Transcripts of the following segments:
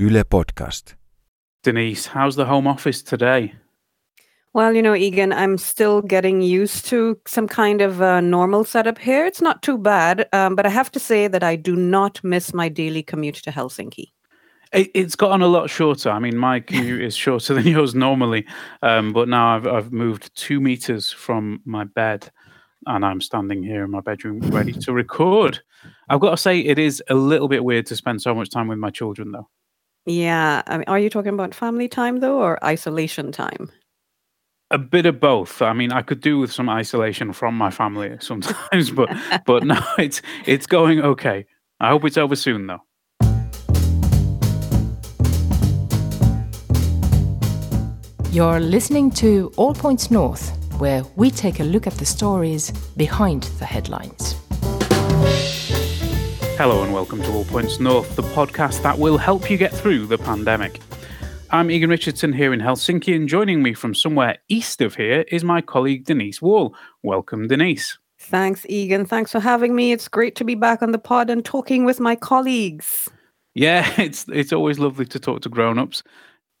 Yle Podcast. Denise, how's the home office today? Well, you know, Egan, I'm still getting used to some kind of uh, normal setup here. It's not too bad, um, but I have to say that I do not miss my daily commute to Helsinki. It, it's gotten a lot shorter. I mean, my commute is shorter than yours normally, um, but now I've, I've moved two meters from my bed and I'm standing here in my bedroom ready to record. I've got to say, it is a little bit weird to spend so much time with my children, though. Yeah. I mean, are you talking about family time, though, or isolation time? A bit of both. I mean, I could do with some isolation from my family sometimes, but but no, it's it's going okay. I hope it's over soon, though. You're listening to All Points North, where we take a look at the stories behind the headlines. Hello and welcome to All Points North, the podcast that will help you get through the pandemic. I'm Egan Richardson here in Helsinki, and joining me from somewhere east of here is my colleague Denise Wall. Welcome, Denise. Thanks, Egan. Thanks for having me. It's great to be back on the pod and talking with my colleagues. Yeah, it's it's always lovely to talk to grown-ups.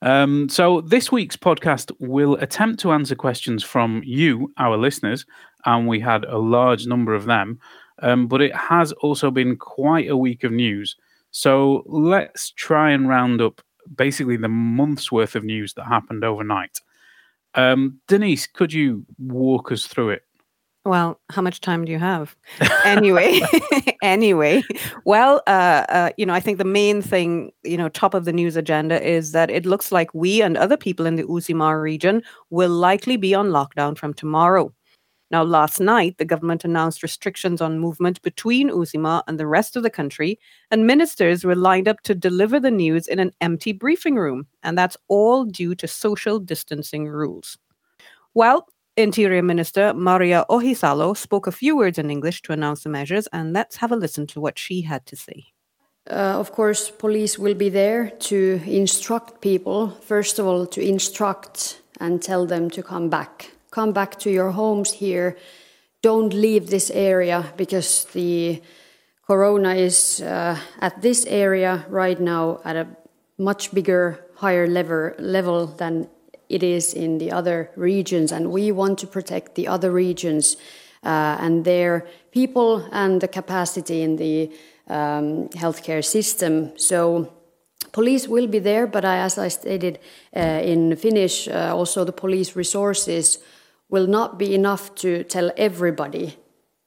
Um, so this week's podcast will attempt to answer questions from you, our listeners, and we had a large number of them. Um, but it has also been quite a week of news. So let's try and round up basically the month's worth of news that happened overnight. Um, Denise, could you walk us through it? Well, how much time do you have? anyway, anyway, well, uh, uh, you know, I think the main thing, you know, top of the news agenda is that it looks like we and other people in the Uusimaa region will likely be on lockdown from tomorrow. Now, last night, the government announced restrictions on movement between Uusimaa and the rest of the country, and ministers were lined up to deliver the news in an empty briefing room, and that's all due to social distancing rules. Well, Interior Minister Maria Ohisalo spoke a few words in English to announce the measures, and let's have a listen to what she had to say. Uh, of course, police will be there to instruct people. First of all, to instruct and tell them to come back. Come back to your homes here. Don't leave this area because the corona is uh, at this area right now at a much bigger, higher level, level than it is in the other regions, and we want to protect the other regions uh, and their people and the capacity in the um, healthcare system. So police will be there, but I, as I stated uh, in Finnish, uh, also the police resources will not be enough to tell everybody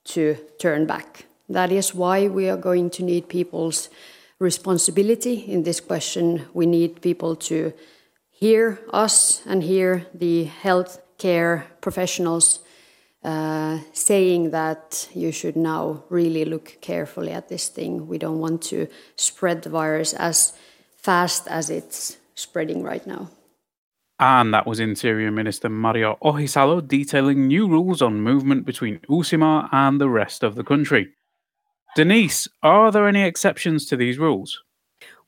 to turn back. That is why we are going to need people's responsibility in this question. We need people to hear us and hear the healthcare professionals uh, saying that you should now really look carefully at this thing. We don't want to spread the virus as fast as it's spreading right now. And that was Interior Minister Maria Ohisalo detailing new rules on movement between Uusimaa and the rest of the country. Denise, are there any exceptions to these rules?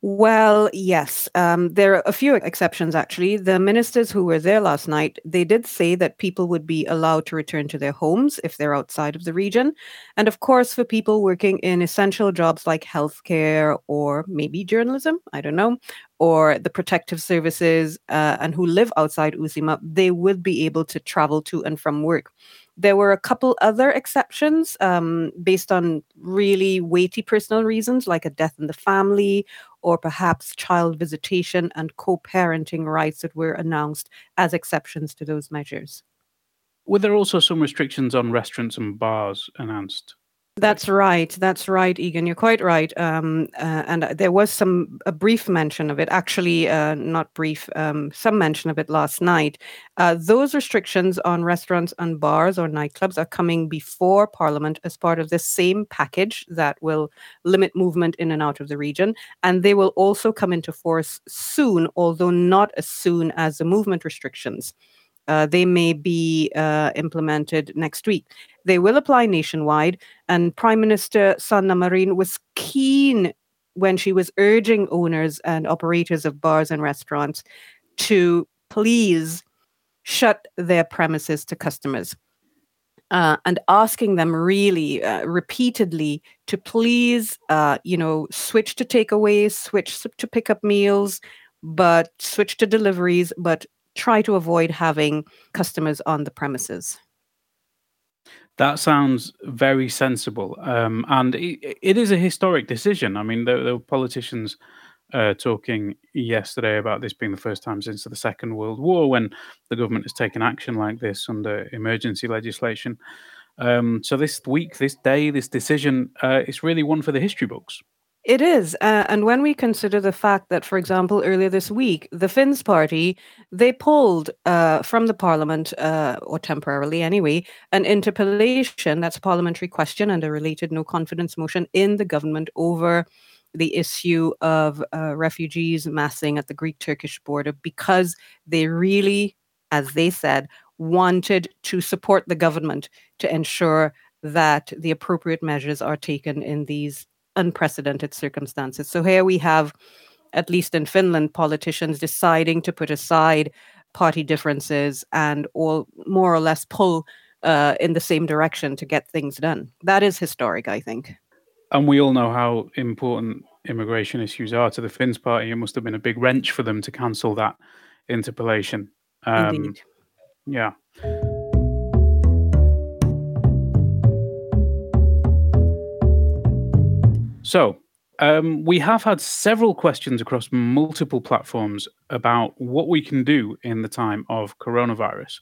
Well, yes. Um, there are a few exceptions, actually. The ministers who were there last night, they did say that people would be allowed to return to their homes if they're outside of the region. And of course, for people working in essential jobs like healthcare or maybe journalism, I don't know, or the protective services uh, and who live outside Uusimaa, they would be able to travel to and from work. There were a couple other exceptions um, based on really weighty personal reasons, like a death in the family, or perhaps child visitation and co parenting rights that were announced as exceptions to those measures. Were there also some restrictions on restaurants and bars announced? That's right. That's right, Egan. You're quite right. Um, uh, and there was some a brief mention of it, actually, uh, not brief, um, some mention of it last night. Uh, those restrictions on restaurants and bars or nightclubs are coming before Parliament as part of the same package that will limit movement in and out of the region, and they will also come into force soon, although not as soon as the movement restrictions. Uh, they may be uh, implemented next week. They will apply nationwide, and Prime Minister Sanna Marin was keen when she was urging owners and operators of bars and restaurants to please shut their premises to customers. uh, and asking them really uh, repeatedly to please, uh, you know, switch to takeaways, switch to pick up meals, but switch to deliveries, but try to avoid having customers on the premises. That sounds very sensible. Um, and it, it is a historic decision. I mean, there, there were politicians uh, talking yesterday about this being the first time since the Second World War when the government has taken action like this under emergency legislation. Um, so this week, this day, this decision uh, is really one for the history books. It is. Uh, and when we consider the fact that, for example, earlier this week, the Finns party, they pulled uh, from the parliament, uh, or temporarily anyway, an interpellation, that's a parliamentary question and a related no confidence motion in the government over the issue of uh, refugees massing at the Greek Turkish border because they really, as they said, wanted to support the government to ensure that the appropriate measures are taken in these unprecedented circumstances. So here we have, at least in Finland, politicians deciding to put aside party differences and all more or less pull uh, in the same direction to get things done. That is historic, I think. And we all know how important immigration issues are to the Finns party. It must have been a big wrench for them to cancel that interpellation. Um, Indeed. Yeah. So, um, we have had several questions across multiple platforms about what we can do in the time of coronavirus.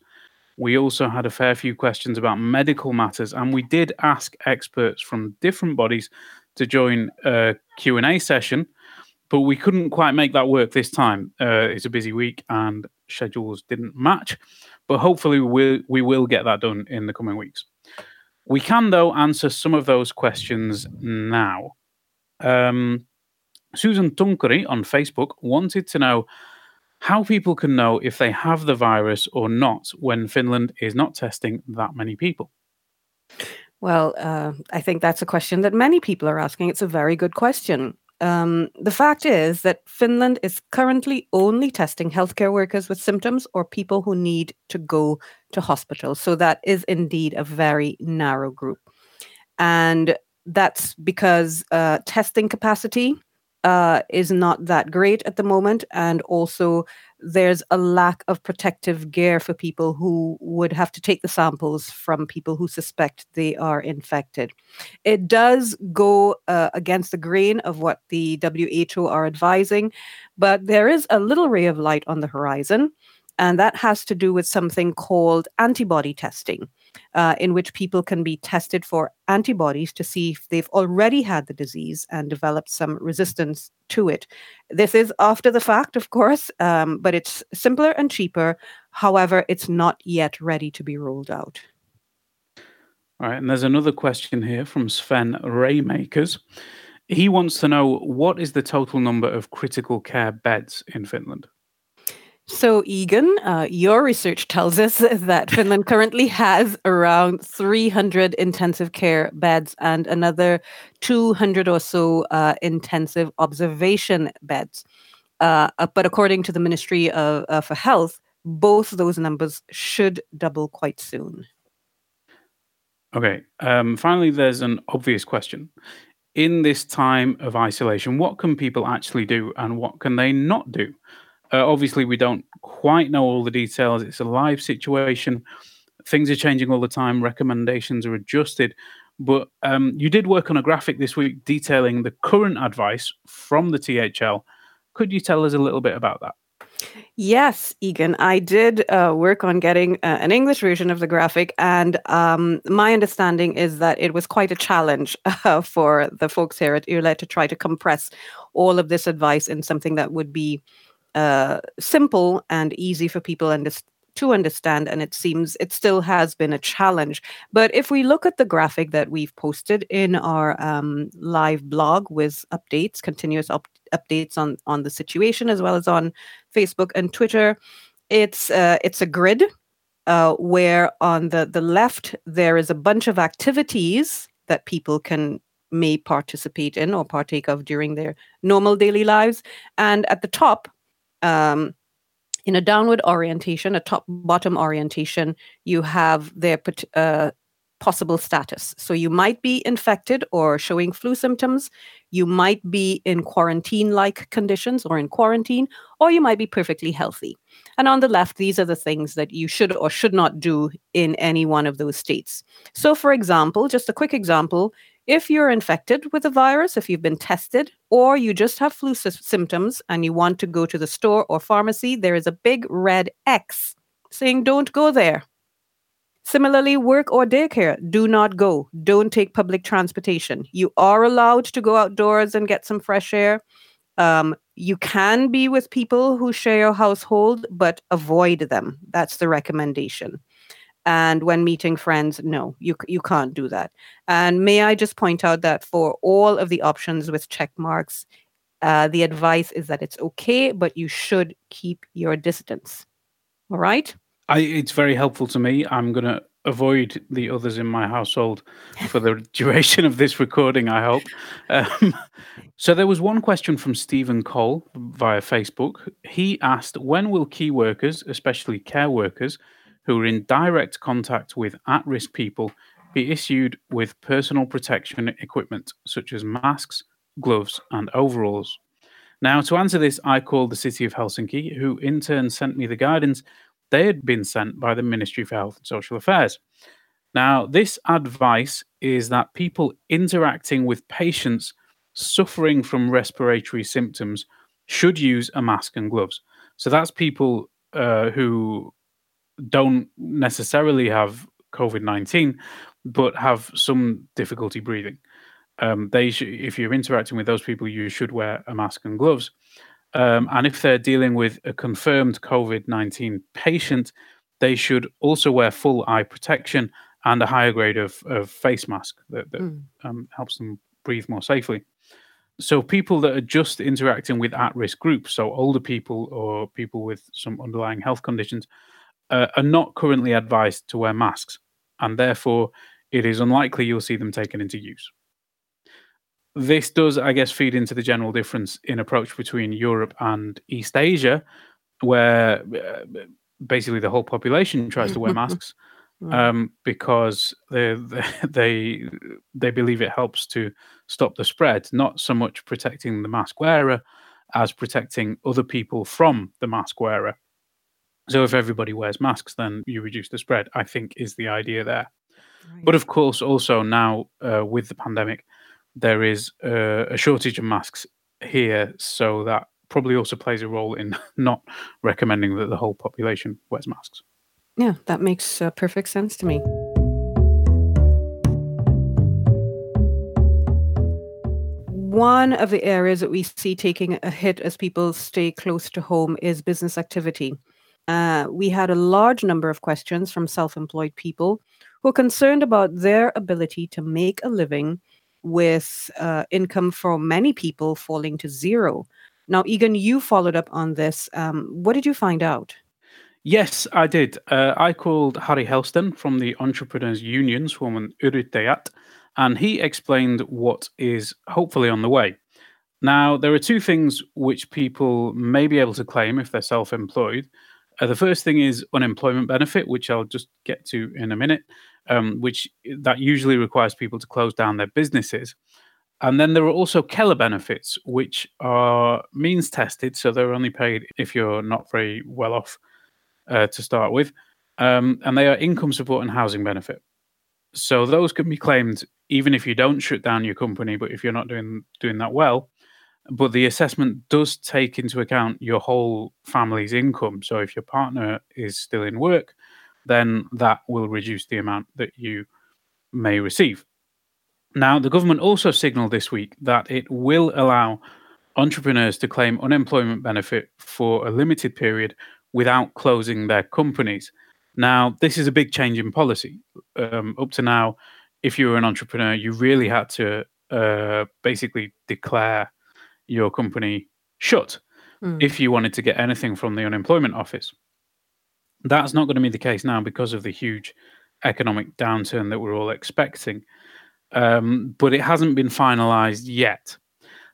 We also had a fair few questions about medical matters, and we did ask experts from different bodies to join a Q&A session, but we couldn't quite make that work this time. Uh, it's a busy week and schedules didn't match, but hopefully we we will get that done in the coming weeks. We can, though, answer some of those questions now. Um, Susan Tunkari on Facebook wanted to know how people can know if they have the virus or not when Finland is not testing that many people. Well, uh, I think that's a question that many people are asking. It's a very good question. Um, the fact is that Finland is currently only testing healthcare workers with symptoms or people who need to go to hospital. So that is indeed a very narrow group. And that's because uh, testing capacity uh, is not that great at the moment. And also, there's a lack of protective gear for people who would have to take the samples from people who suspect they are infected. It does go uh, against the grain of what the WHO are advising, but there is a little ray of light on the horizon. And that has to do with something called antibody testing uh, in which people can be tested for antibodies to see if they've already had the disease and developed some resistance to it. This is after the fact, of course, um, but it's simpler and cheaper. However, it's not yet ready to be rolled out. All right, and there's another question here from Sven Raymakers. He wants to know what is the total number of critical care beds in Finland? So, Egan, uh, your research tells us that Finland currently has around 300 intensive care beds and another 200 or so uh, intensive observation beds. Uh, but according to the Ministry of, uh, for Health, both those numbers should double quite soon. Okay. Um, finally, there's an obvious question. In this time of isolation, what can people actually do and what can they not do? Uh, obviously, we don't quite know all the details. It's a live situation. Things are changing all the time. Recommendations are adjusted. But um, you did work on a graphic this week detailing the current advice from the THL. Could you tell us a little bit about that? Yes, Egan, I did uh, work on getting uh, an English version of the graphic, and um, my understanding is that it was quite a challenge uh, for the folks here at Yle to try to compress all of this advice in something that would be uh, simple and easy for people to understand. And it seems it still has been a challenge. But if we look at the graphic that we've posted in our um, live blog with updates, continuous up- updates on on the situation, as well as on Facebook and Twitter, it's uh, it's a grid uh, where on the the left there is a bunch of activities that people can may participate in or partake of during their normal daily lives and at the top um, in a downward orientation, a top bottom orientation, you have their uh, possible status. So you might be infected or showing flu symptoms. You might be in quarantine like conditions or in quarantine, or you might be perfectly healthy. And on the left, these are the things that you should or should not do in any one of those states. So, for example, just a quick example if you're infected with a virus, if you've been tested, or you just have flu sy- symptoms and you want to go to the store or pharmacy, there is a big red X saying don't go there. Similarly, work or daycare, do not go. Don't take public transportation. You are allowed to go outdoors and get some fresh air. Um, you can be with people who share your household, but avoid them. That's the recommendation. And when meeting friends, no, you you can't do that. And may I just point out that for all of the options with check marks, uh, the advice is that it's okay, but you should keep your distance. All right. I, it's very helpful to me. I'm going to avoid the others in my household for the duration of this recording, I hope. Um, so, there was one question from Stephen Cole via Facebook. He asked When will key workers, especially care workers, who are in direct contact with at risk people, be issued with personal protection equipment such as masks, gloves, and overalls? Now, to answer this, I called the City of Helsinki, who in turn sent me the guidance they had been sent by the Ministry for Health and Social Affairs. Now, this advice is that people interacting with patients suffering from respiratory symptoms should use a mask and gloves. So that's people uh, who don't necessarily have COVID 19, but have some difficulty breathing. Um, they sh- if you're interacting with those people, you should wear a mask and gloves. Um, and if they're dealing with a confirmed COVID 19 patient, they should also wear full eye protection and a higher grade of, of face mask that, that mm. um, helps them breathe more safely. So, people that are just interacting with at risk groups, so older people or people with some underlying health conditions, uh, are not currently advised to wear masks. And therefore, it is unlikely you'll see them taken into use this does, I guess, feed into the general difference in approach between Europe and East Asia, where uh, basically the whole population tries to wear masks um, because they, they they believe it helps to stop the spread, not so much protecting the mask wearer as protecting other people from the mask wearer. So if everybody wears masks, then you reduce the spread. I think is the idea there. Right. But of course, also now uh, with the pandemic, there is a, a shortage of masks here, so that probably also plays a role in not recommending that the whole population wears masks. Yeah, that makes uh, perfect sense to me. One of the areas that we see taking a hit as people stay close to home is business activity. Uh, we had a large number of questions from self employed people who are concerned about their ability to make a living with uh, income for many people falling to zero. Now, Egan, you followed up on this. Um, what did you find out? Yes, I did. Uh, I called Harry Helston from the Entrepreneurs Union, Suomen Yrittäjät, and he explained what is hopefully on the way. Now, there are two things which people may be able to claim if they're self employed. Uh, the first thing is unemployment benefit, which I'll just get to in a minute um, which that usually requires people to close down their businesses. And then there are also Kela benefits, which are means tested, so they're only paid if you're not very well off uh, to start with, um, and they are income support and housing benefit. So those can be claimed even if you don't shut down your company, but if you're not doing doing that well. But the assessment does take into account your whole family's income. So if your partner is still in work, then that will reduce the amount that you may receive. Now, the government also signaled this week that it will allow entrepreneurs to claim unemployment benefit for a limited period without closing their companies. Now, this is a big change in policy. Um, up to now, if you were an entrepreneur, you really had to uh, basically declare your company shut mm. if you wanted to get anything from the unemployment office. That's not going to be the case now because of the huge economic downturn that we're all expecting. Um, but it hasn't been finalized yet.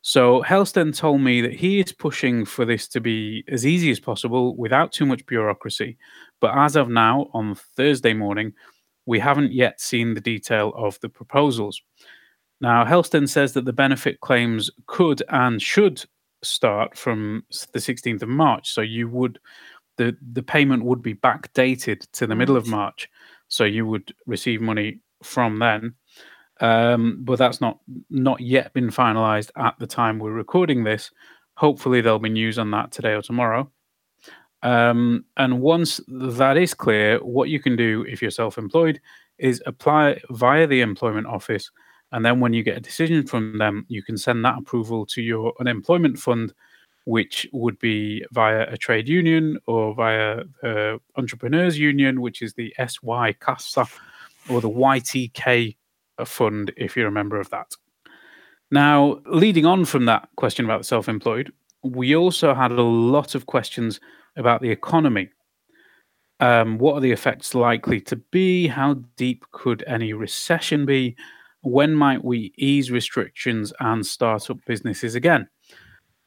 So Helsten told me that he is pushing for this to be as easy as possible without too much bureaucracy. But as of now, on Thursday morning, We haven't yet seen the detail of the proposals. Now, Helston says that the benefit claims could and should start from the 16th of March. So you would the the payment would be backdated to the right. middle of March. So you would receive money from then. Um, but that's not not yet been finalized at the time we're recording this. Hopefully there'll be news on that today or tomorrow. Um, and once that is clear, what you can do if you're self-employed is apply via the employment office and then when you get a decision from them, you can send that approval to your unemployment fund, which would be via a trade union or via the entrepreneurs union, which is the SY CASA or the YTK fund, if you're a member of that. Now, leading on from that question about self employed, we also had a lot of questions about the economy. Um, what are the effects likely to be? How deep could any recession be? When might we ease restrictions and start up businesses again?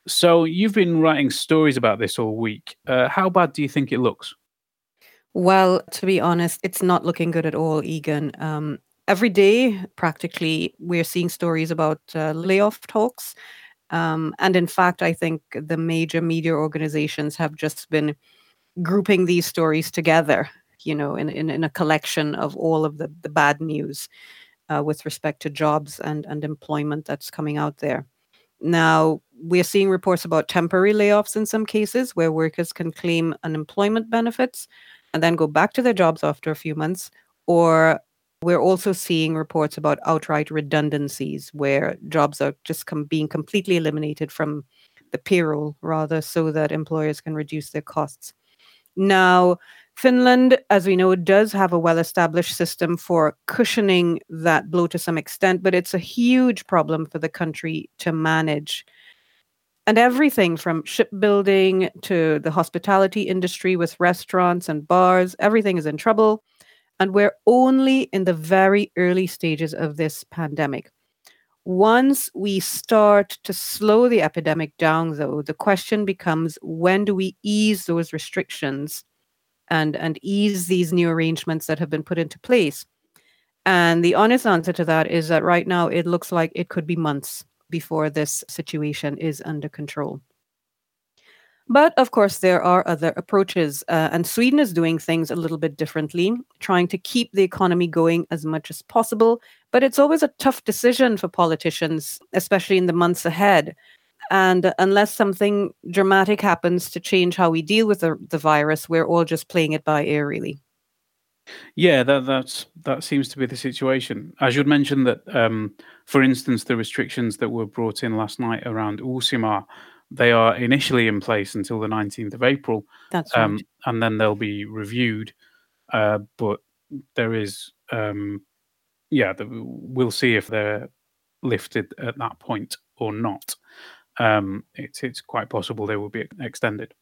So, you've been writing stories about this all week. Uh, how bad do you think it looks? Well, to be honest, it's not looking good at all, Egan. Um, every day, practically, we're seeing stories about uh, layoff talks. Um, and in fact, I think the major media organizations have just been grouping these stories together, you know, in, in, in a collection of all of the, the bad news uh, with respect to jobs and, and employment that's coming out there. Now, we're seeing reports about temporary layoffs in some cases where workers can claim unemployment benefits and then go back to their jobs after a few months. Or we're also seeing reports about outright redundancies where jobs are just com- being completely eliminated from the payroll, rather, so that employers can reduce their costs. Now, Finland, as we know, does have a well established system for cushioning that blow to some extent, but it's a huge problem for the country to manage. And everything from shipbuilding to the hospitality industry with restaurants and bars, everything is in trouble. And we're only in the very early stages of this pandemic. Once we start to slow the epidemic down, though, the question becomes when do we ease those restrictions and and ease these new arrangements that have been put into place and the honest answer to that is that right now it looks like it could be months before this situation is under control but of course, there are other approaches, uh, and Sweden is doing things a little bit differently, trying to keep the economy going as much as possible. But it's always a tough decision for politicians, especially in the months ahead, and unless something dramatic happens to change how we deal with the, the virus, we're all just playing it by ear, really. Yeah, that that's that seems to be the situation. I should mention that, um, for instance, the restrictions that were brought in last night around Uusimaa, they are initially in place until the 19th of April. That's um, right. and then they'll be reviewed. Uh, but there is, um, yeah, the, we'll see if they're lifted at that point or not um, it's it's quite possible they will be extended.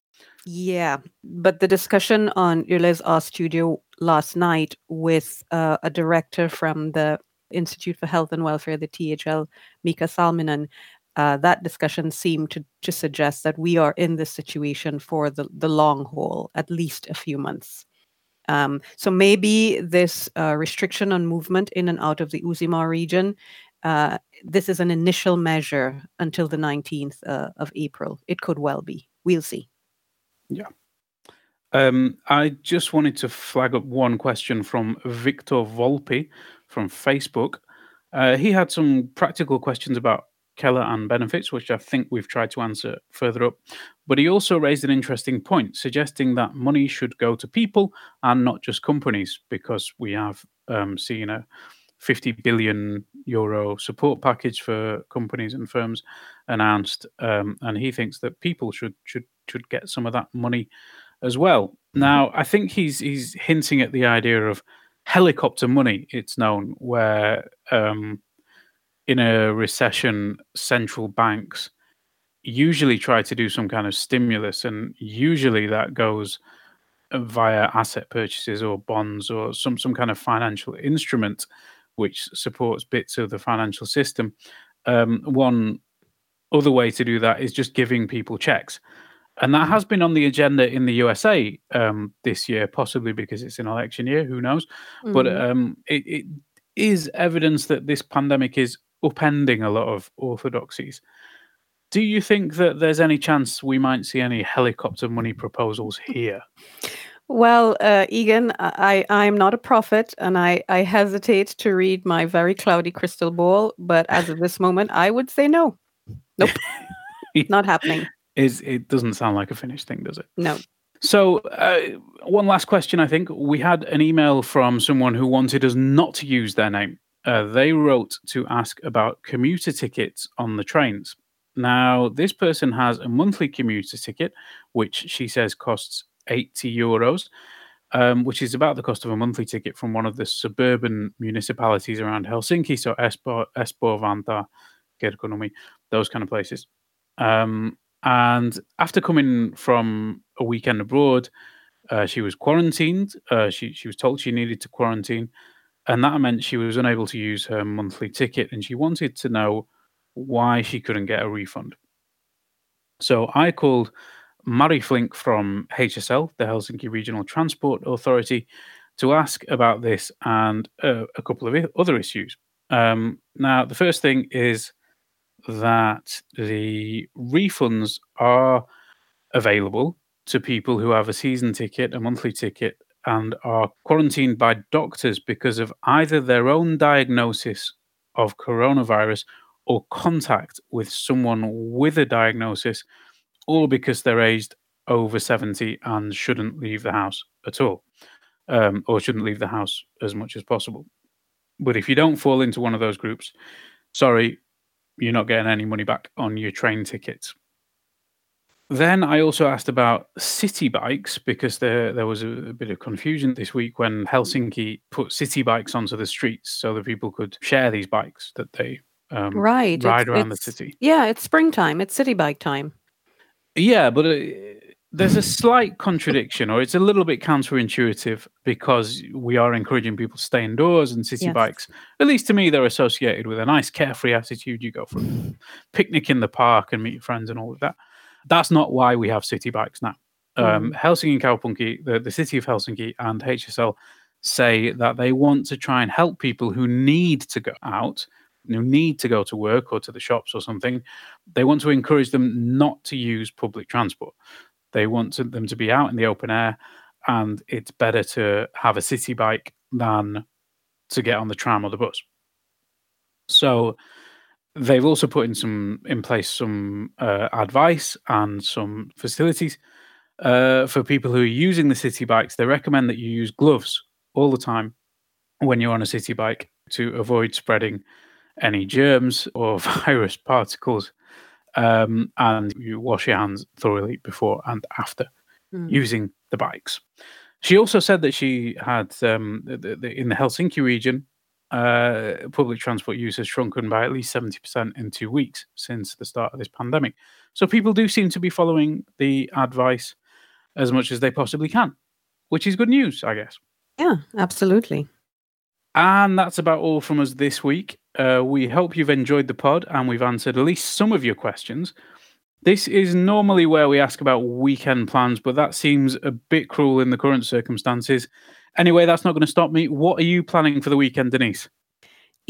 Yeah, but the discussion on Yle's A-Studio last night with uh, a director from the Institute for Health and Welfare, the THL, Mika Salminen, uh, that discussion seemed to, to suggest that we are in this situation for the, the long haul, at least a few months. Um, so maybe this uh, restriction on movement in and out of the Uusimaa region uh, this is an initial measure until the 19th uh, of April. It could well be. We'll see. Yeah. Um, I just wanted to flag up one question from Victor Volpi from Facebook. Uh, he had some practical questions about Kela and benefits, which I think we've tried to answer further up. But he also raised an interesting point, suggesting that money should go to people and not just companies, because we have um, seen a 50 billion euro support package for companies and firms announced, um, and he thinks that people should should should get some of that money as well. Mm-hmm. Now, I think he's he's hinting at the idea of helicopter money. It's known where um, in a recession, central banks usually try to do some kind of stimulus, and usually that goes via asset purchases or bonds or some some kind of financial instrument which supports bits of the financial system. Um, one other way to do that is just giving people checks. And that has been on the agenda in the USA um, this year, possibly because it's an election year, who knows? Mm. But mm-hmm. um, it, it is evidence that this pandemic is upending a lot of orthodoxies. Do you think that there's any chance we might see any helicopter money proposals here? Well, uh, Egan, I, I'm not a prophet and I, I hesitate to read my very cloudy crystal ball, but as of this moment, I would say no. Nope. not happening. Is it doesn't sound like a finished thing, does it? No. So, uh, one last question. I think we had an email from someone who wanted us not to use their name. Uh, they wrote to ask about commuter tickets on the trains. Now, this person has a monthly commuter ticket, which she says costs 80 euros, um, which is about the cost of a monthly ticket from one of the suburban municipalities around Helsinki, so Espoo, Espoo Vantaa, Kirkkonummi, those kind of places. Um, and after coming from a weekend abroad, uh, she was quarantined. Uh, she she was told she needed to quarantine, and that meant she was unable to use her monthly ticket, and she wanted to know why she couldn't get a refund. So I called Mari Flink from HSL, the Helsinki Regional Transport Authority, to ask about this and uh, a couple of other issues. Um, now, the first thing is that the refunds are available to people who have a season ticket, a monthly ticket, and are quarantined by doctors because of either their own diagnosis of coronavirus or contact with someone with a diagnosis or because they're aged over 70 and shouldn't leave the house at all, um, or shouldn't leave the house as much as possible. But if you don't fall into one of those groups, sorry, you're not getting any money back on your train tickets. Then I also asked about city bikes because there there was a, a, bit of confusion this week when Helsinki put city bikes onto the streets so that people could share these bikes that they um, right ride it's, around it's, the city. Yeah, it's springtime. It's city bike time. Yeah, but uh, there's a slight contradiction, or it's a little bit counterintuitive because we are encouraging people to stay indoors and city yes. bikes. At least to me, they're associated with a nice, carefree attitude. You go for a picnic in the park and meet your friends and all of that. That's not why we have city bikes now. Um, mm. Helsinki Kaupunki, the, the city of Helsinki, and HSL say that they want to try and help people who need to go out need to go to work or to the shops or something, they want to encourage them not to use public transport. They want to, them to be out in the open air, and it's better to have a city bike than to get on the tram or the bus. So they've also put in some in place some uh, advice and some facilities uh, for people who are using the city bikes. They recommend that you use gloves all the time when you're on a city bike to avoid spreading any germs or virus particles. Um, and you wash your hands thoroughly before and after mm. using the bikes. She also said that she had, um, the, the, in the Helsinki region, uh, public transport use has shrunken by at least 70% in two weeks since the start of this pandemic. So people do seem to be following the advice as much as they possibly can, which is good news, I guess. Yeah, absolutely. And that's about all from us this week. Uh, we hope you've enjoyed the pod and we've answered at least some of your questions. This is normally where we ask about weekend plans, but that seems a bit cruel in the current circumstances. Anyway, that's not going to stop me. What are you planning for the weekend, Denise?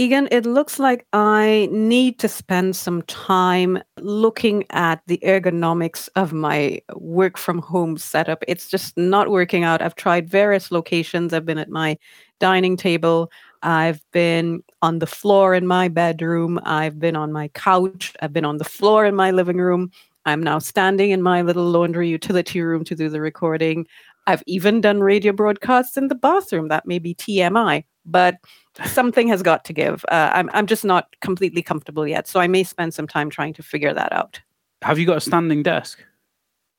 Egan, it looks like I need to spend some time looking at the ergonomics of my work from home setup. It's just not working out. I've tried various locations. I've been at my dining table. I've been on the floor in my bedroom. I've been on my couch. I've been on the floor in my living room. I'm now standing in my little laundry utility room to do the recording. I've even done radio broadcasts in the bathroom. That may be TMI, but something has got to give. Uh, I'm I'm just not completely comfortable yet, so I may spend some time trying to figure that out. Have you got a standing desk?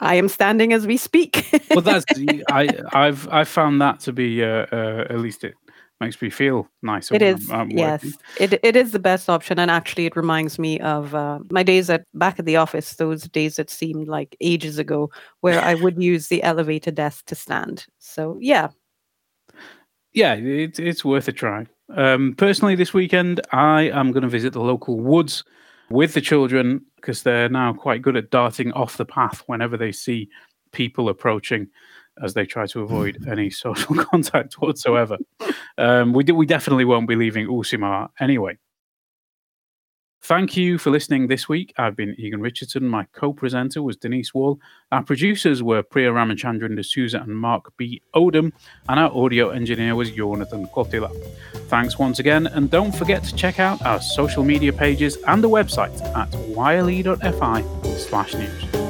I am standing as we speak. well, that's I I've I've found that to be uh, uh, at least it makes me feel nicer. It is, I'm, I'm yes, it it is the best option, and actually, it reminds me of uh, my days at back at the office. Those days that seemed like ages ago, where I would use the elevator desk to stand. So yeah, yeah, it's it's worth a try. Um, personally, this weekend I am going to visit the local woods with the children because they're now quite good at darting off the path whenever they see people approaching as they try to avoid any social contact whatsoever. Um, we, do, we definitely won't be leaving Uusimaa anyway. Thank you for listening this week. I've been Egan Richardson. My co presenter was Denise Wall. Our producers were Priya Ramachandran D'Souza and Mark B. Odom. And our audio engineer was Jonathan Kotila. Thanks once again. And don't forget to check out our social media pages and the website at yle.fi slash news.